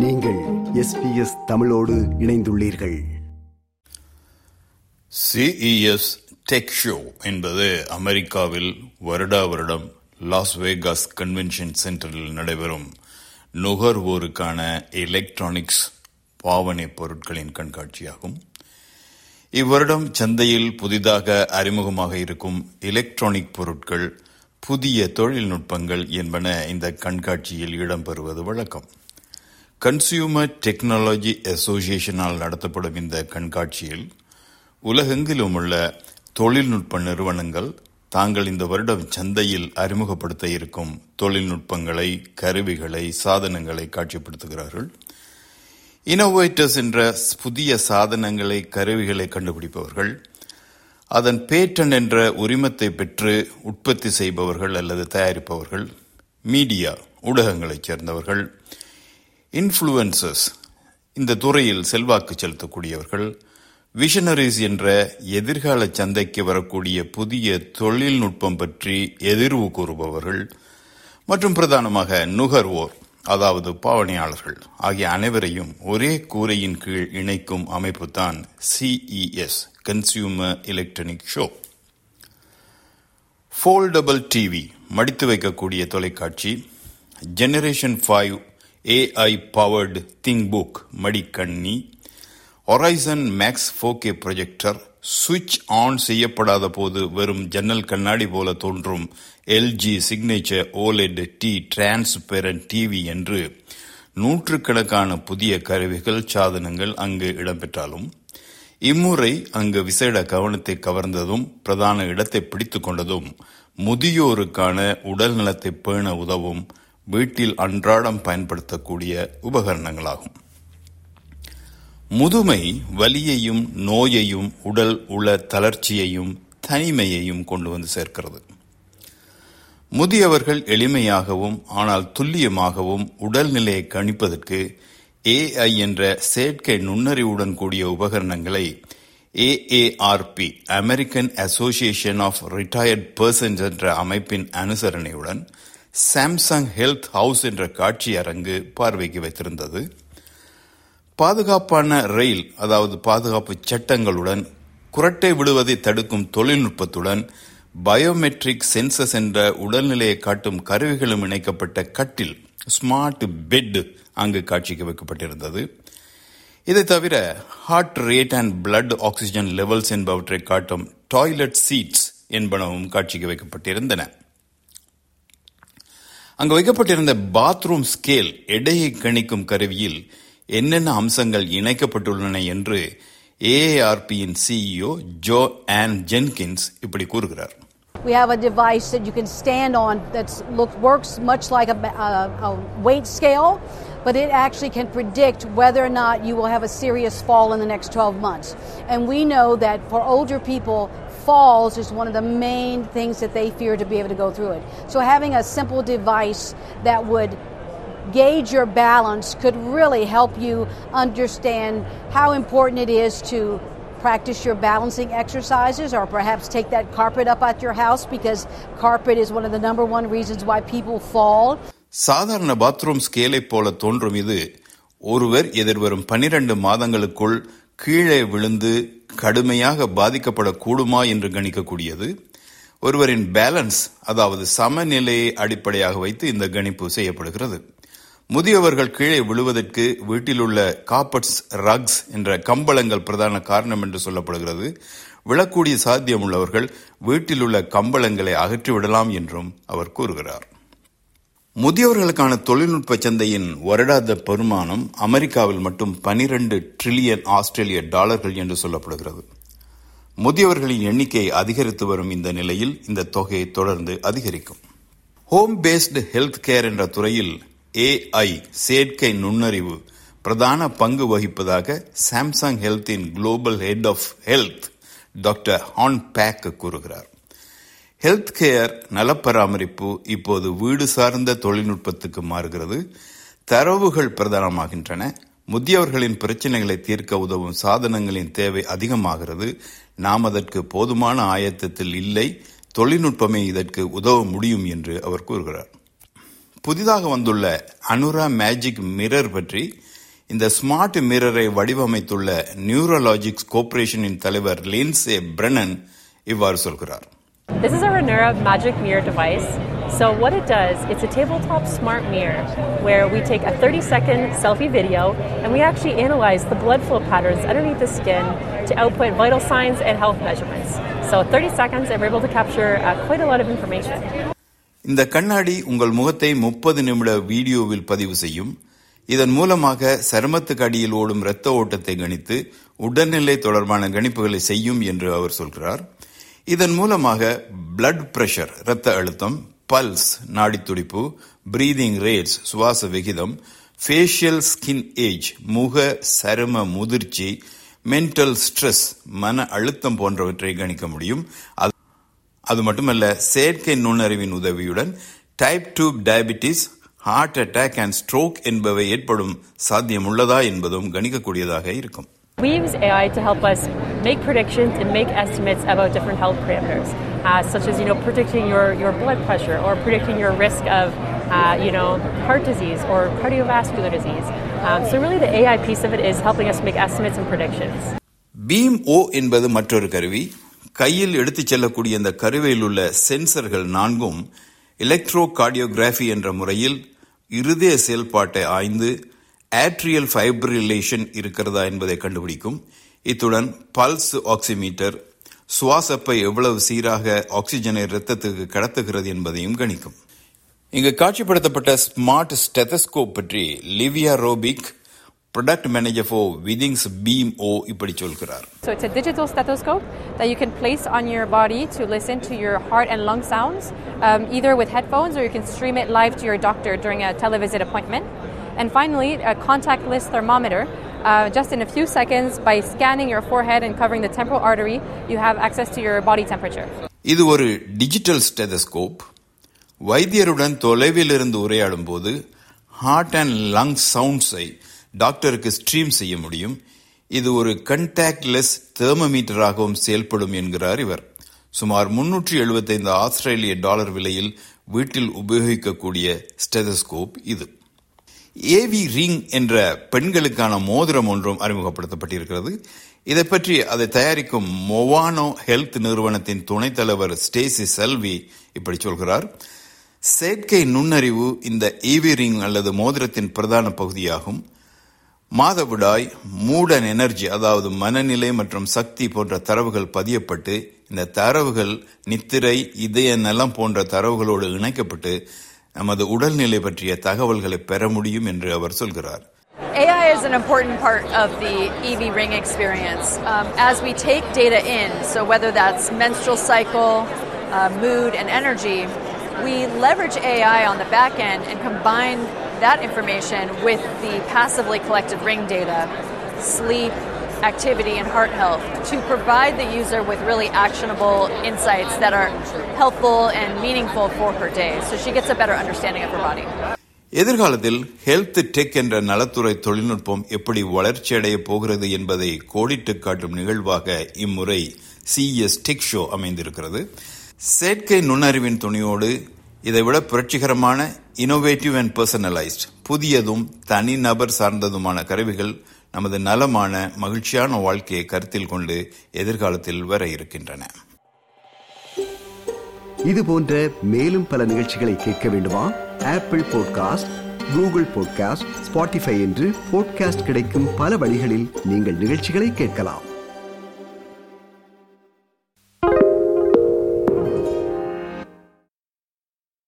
நீங்கள் எஸ்பிஎஸ் தமிழோடு இணைந்துள்ளீர்கள். சிஇஎஸ் டெக் ஷோ என்பது அமெரிக்காவில் வருடா வருடம் லாஸ் வேகாஸ் கன்வென்ஷன் சென்டரில் நடைபெறும். நுகர்வோருக்கான எலக்ட்ரானிக்ஸ் பாவனை பொருட்களின் கண்காட்சியாகும். இவ்வருடம் சந்தையில் புதிதாக அறிமுகமாக இருக்கும் எலக்ட்ரானிக் பொருட்கள் புதிய தொழில்நுட்பங்கள் என்பன இந்த கண்காட்சியில் இடம்பெறுவது வழக்கம். கன்சியூமர் டெக்னாலஜி அசோசியேஷனால் நடத்தப்படும் இந்த கண்காட்சியில் உலகெங்கிலும் உள்ள தொழில்நுட்ப நிறுவனங்கள் தாங்கள் இந்த வருடம் சந்தையில் அறிமுகப்படுத்த இருக்கும் தொழில்நுட்பங்களை கருவிகளை சாதனங்களை காட்சிப்படுத்துகிறார்கள். இனோவேட்டர்ஸ் என்ற புதிய சாதனங்களை கருவிகளை கண்டுபிடிப்பவர்கள் அதன் பேட்டன் என்ற உரிமத்தை பெற்று உற்பத்தி செய்பவர்கள் அல்லது தயாரிப்பவர்கள் மீடியா ஊடகங்களைச் சேர்ந்தவர்கள் இன்ஃப்ளூயன்சஸ் இந்த துறையில் செல்வாக்கு செலுத்தக்கூடியவர்கள் விஷனரிஸ் என்ற எதிர்கால சந்தைக்கு வரக்கூடிய புதிய தொழில்நுட்பம் பற்றி எதிர்வு கூறுபவர்கள் மற்றும் பிரதானமாக நுகர்வோர் அதாவது பாவனையாளர்கள் ஆகிய அனைவரையும் ஒரே கூரையின் கீழ் இணைக்கும் அமைப்பு தான் CES consumer electronic show foldable TV மடித்து வைக்கக்கூடிய தொலைக்காட்சி generation five AI powered ThinkBook மடிக்கண்ணி Horizon Max four K projector சுவிட்ச் ஆன் செய்யப்படாத போது வெறும் ஜன்னல் கண்ணாடி போல தோன்றும் LG signature OLED T transparent TV என்று நூற்றுக்கணக்கான புதிய கருவிகள் சாதனங்கள் அங்கு இடம்பெற்றாலும் இம்முறை அங்கு விசேட கவனத்தை கவர்ந்ததும் பிரதான இடத்தை பிடித்துக் கொண்டதும் முதியோருக்கான உடல் நலத்தை பேண உதவும் வீட்டில் அன்றாடம் பயன்படுத்தக்கூடிய உபகரணங்களாகும். முதுமை வலியையும் நோயையும் உடல் உள தளர்ச்சியையும் தனிமையையும் கொண்டு வந்து சேர்க்கிறது. முதியவர்கள் எளிமையாகவும் ஆனால் துல்லியமாகவும் உடல்நிலையை கணிப்பதற்கு ஏஐ என்ற செயற்கை நுண்ணறிவுடன் கூடிய உபகரணங்களை AARP American Association of Retired Persons என்ற அமைப்பின் அனுசரணையுடன் சாம்சங் ஹெல்த் ஹவுஸ் என்ற காட்சி அரங்கு பார்வைக்கு வைத்திருந்தது. பாதுகாப்பான ரயில் அதாவது பாதுகாப்பு சட்டங்களுடன் குரட்டை விடுவதை தடுக்கும் தொழில்நுட்பத்துடன் பயோமெட்ரிக் சென்சஸ் என்ற உடல்நிலையை காட்டும் கருவிகளும் இணைக்கப்பட்ட கட்டில் ஸ்மார்ட் பெட் அங்கு காட்சிக்கு வைக்கப்பட்டிருந்தது. இதை தவிர heart rate and blood oxygen levels என்பவற்றை காட்டும் டாய்லெட் சீட்ஸ் என்பனவும் காட்சிக்கு வைக்கப்பட்டிருந்தன. அங்கு வைக்கப்பட்டிருந்த பாத்ரூம் ஸ்கேல் எடையை கணிக்கும் கருவியில் என்னென்ன அம்சங்கள் இணைக்கப்பட்டுள்ளன என்று ஏஏஆர்பியின் சிஇஓ ஜோ ஆன் ஜென்கின்ஸ் இப்படி கூறுகிறார் We have a device that you can stand on that look, works much like a, a, a weight scale, but it actually can predict whether or not you will have a serious fall in the next 12 months. And we know that for older people, falls is one of the main things that they fear to be able to go through it. So having a simple device that would gauge your balance could really help you understand how important it is to practice your balancing exercises or perhaps take that carpet up at your house because carpet is one of the number one reasons why people fall. சாதாரண bathroom ஸ்கேலை போல தோன்றும் இது ஒருவர் எதிர்வரும் பனிரெண்டு மாதங்களுக்குள் கீழே விழுந்து கடுமையாக பாதிக்கப்படக்கூடுமா என்று கணிக்கக்கூடியது. ஒருவரின் பேலன்ஸ் அதாவது சமநிலையை அடிப்படையாக வைத்து இந்த கணிப்பு செய்யப்படுகிறது. முதியவர்கள் கீழே விழுவதற்கு வீட்டில் உள்ள காப்பட்ஸ் ரக்ஸ் என்ற கம்பளங்கள் பிரதான காரணம் என்று சொல்லப்படுகிறது. விழக்கூடிய சாத்தியம் உள்ளவர்கள் வீட்டில் உள்ள கம்பளங்களை அகற்றிவிடலாம் என்றும் அவர் கூறுகிறார். முதியவர்களுக்கான தொழில்நுட்ப சந்தையின் வருடாத பெருமானம் அமெரிக்காவில் மட்டும் பனிரெண்டு டிரில்லியன் ஆஸ்திரேலிய டாலர்கள் என்று சொல்லப்படுகிறது. முதியவர்களின் எண்ணிக்கை அதிகரித்து வரும் இந்த நிலையில் இந்த தொகை தொடர்ந்து அதிகரிக்கும். ஹோம் பேஸ்டு ஹெல்த் கேர் என்ற துறையில் ஏஐ செயற்கை நுண்ணறிவு பிரதான பங்கு வகிப்பதாக Samsung ஹெல்த்தின் global head of health doctor Hon Pak கூறுகிறார். ஹெல்த் கேர் நலப்பராமரிப்பு இப்போது வீடு சார்ந்த தொழில்நுட்பத்துக்கு மாறுகிறது. தரவுகள் பிரதானமாகின்றன. முதியவர்களின் பிரச்சனைகளை தீர்க்க உதவும் சாதனங்களின் தேவை அதிகமாகிறது. நாம் அதற்கு போதுமான ஆயத்தத்தில் இல்லை. தொழில்நுட்பமே இதற்கு உதவ முடியும் என்று அவர் கூறுகிறார். புதிதாக வந்துள்ள அனுரா மேஜிக் மிரர் பற்றி இந்த ஸ்மார்ட் மிரரை வடிவமைத்துள்ள நியூரோலாஜிக்ஸ் கோர்பரேஷனின் தலைவர் லின்சே பிரனன் இவ்வாறு சொல்கிறார். This is our Renura Magic Mirror device. So, what it does, it's a tabletop smart mirror where we take a 30 second selfie video and we actually analyze the blood flow patterns underneath the skin to output vital signs and health measurements. So, 30 seconds, and we're able to capture uh, quite a lot of information. இந்த கண்ணாடி உங்கள் முகத்தை முப்பது நிமிட வீடியோவில் பதிவு செய்யும் இதன் மூலமாக சருமத்துக்கு அடியில் ஓடும் இரத்த ஓட்டத்தை கணித்து உடல்நிலை தொடர்பான கணிப்புகளை செய்யும் என்று அவர் சொல்கிறார் இதன் மூலமாக பிளட் பிரஷர் இரத்த அழுத்தம் பல்ஸ் நாடித்துடிப்பு பிரீதிங் ரேட்ஸ் சுவாச விகிதம் ஃபேஷியல் ஸ்கின் ஏஜ் முக சரும முதிர்ச்சி மென்டல் ஸ்ட்ரெஸ் மன அழுத்தம் போன்றவற்றை கணிக்க முடியும். அது அது மட்டுமல்ல செயற்கை நுண்ணறிவின் உதவியுடன் type two diabetes heart attack and stroke என்பவை ஏற்படும் சாத்தியம் உள்ளதா என்பதும் கணிக்கக்கூடியதாக இருக்கும். We use AI to help us make predictions and make estimates about different health parameters, uh, such as you know predicting your, your blood pressure or predicting your risk of uh, you know heart disease or cardiovascular disease. Um, so really, the AI piece of it is helping us make estimates and predictions. Beam O என்பது மற்றொரு கருவி கையில் எடுத்துச் செல்லக்கூடிய இந்த கருவியில் உள்ள சென்சர்கள் நான்கும் எலக்ட்ரோ கார்டியோகிராஃபி என்ற முறையில் இருதய செயல்பாட்டை ஆய்ந்து ஆட்ரியல் ஃபைப்ரிலேஷன் இருக்கிறதா என்பதை கண்டுபிடிக்கும் இத்துடன் பல்ஸ் ஆக்சிமீட்டர் சுவாசப்பை எவ்வளவு சீராக ஆக்சிஜனை இரத்தத்துக்கு கடத்துகிறது என்பதையும் கணிக்கும் இங்கு காட்சிப்படுத்தப்பட்ட ஸ்மார்ட் ஸ்டெதஸ்கோப் பற்றி Livia Robic product manager for Withings Beam O இப்படி சொல்கிறார் So it's a digital stethoscope that you can place on your body to listen to your heart and lung sounds, um, either with headphones or you can stream it live to your doctor during a televisit appointment. And finally, a contactless thermometer. Uh, just in a few seconds, by scanning your forehead and covering the temporal artery, you have access to your body temperature. இது ஒரு digital stethoscope வைத்தியருடன் தொலைவில் இருந்து உரையாடும் போது heart and lung சவுண்ட்ஸை டாக்டருக்கு stream செய்ய முடியும் இது ஒரு கண்டாக்ட்லெஸ் தெர்மோமீட்டராகவும் செயல்படும் என்கிறார் இவர் சுமார் முன்னூற்றி எழுபத்தைந்து ஆஸ்திரேலிய டாலர் விலையில் வீட்டில் உபயோகிக்கக்கூடிய ஸ்டெதஸ்கோப் இது ஏவி ரிங் என்ற பெண்களுக்கான மோதிரம் ஒன்றும் அறிமுகப்படுத்தப்பட்டிருக்கிறது. இதை பற்றி அதை தயாரிக்கும் மொவானோ ஹெல்த் நிறுவனத்தின் துணைத் தலைவர் ஸ்டேசி செல்வி இப்படி சொல்கிறார். செயற்கை நுண்ணறிவு இந்த ஏவி ரிங் அல்லது மோதிரத்தின் பிரதான பகுதியாகும். மாதவிடாய் மூடன் எனர்ஜி அதாவது மனநிலை மற்றும் சக்தி போன்ற தரவுகள் பதியப்பட்டு இந்த தரவுகள் நித்திரை இதய நலம் போன்ற தரவுகளோடு இணைக்கப்பட்டு நமது உடல்நிலை பற்றிய தகவல்களை பெற முடியும் என்று அவர் சொல்கிறார் AI is an important part of the EV ring experience. Um, as we take data in, so whether that's menstrual cycle, uh, mood, and energy, we leverage AI on the back end and combine that information with the passively collected ring data, sleep, activity, and heart health to provide the user with really actionable insights that are helpful and meaningful for her day so she gets a better understanding of her body. எதிர்காலத்தில் health tech என்ற நலத்துறை தொழில்நுட்பம் எப்படி வளர்ச்சியடைய போகிறது என்பதை கோடிட்டு காட்டும் நிகழ்வாக இம்முறை சிஎஸ் டெக் ஷோ அமைந்திருக்கிறது செயற்கை நுண்ணறிவின் துணையோடு இதைவிட புரட்சிகரமான இனோவேட்டிவ் அண்ட் பர்சனலைஸ்ட் புதியதும் தனிநபர் சார்ந்ததுமான கருவிகள் நமது நலமான மகிழ்ச்சியான வாழ்க்கையை கருத்தில் கொண்டு எதிர்காலத்தில் வர இருக்கின்றன. இது போன்ற மேலும் பல நிகழ்ச்சிகளை கேட்க வேண்டுமா? Apple podcast Google podcast Spotify என்று பாட்காஸ்ட் கிடைக்கும் பல வழிகளில் நீங்கள் நிகழ்ச்சிகளை கேட்கலாம்.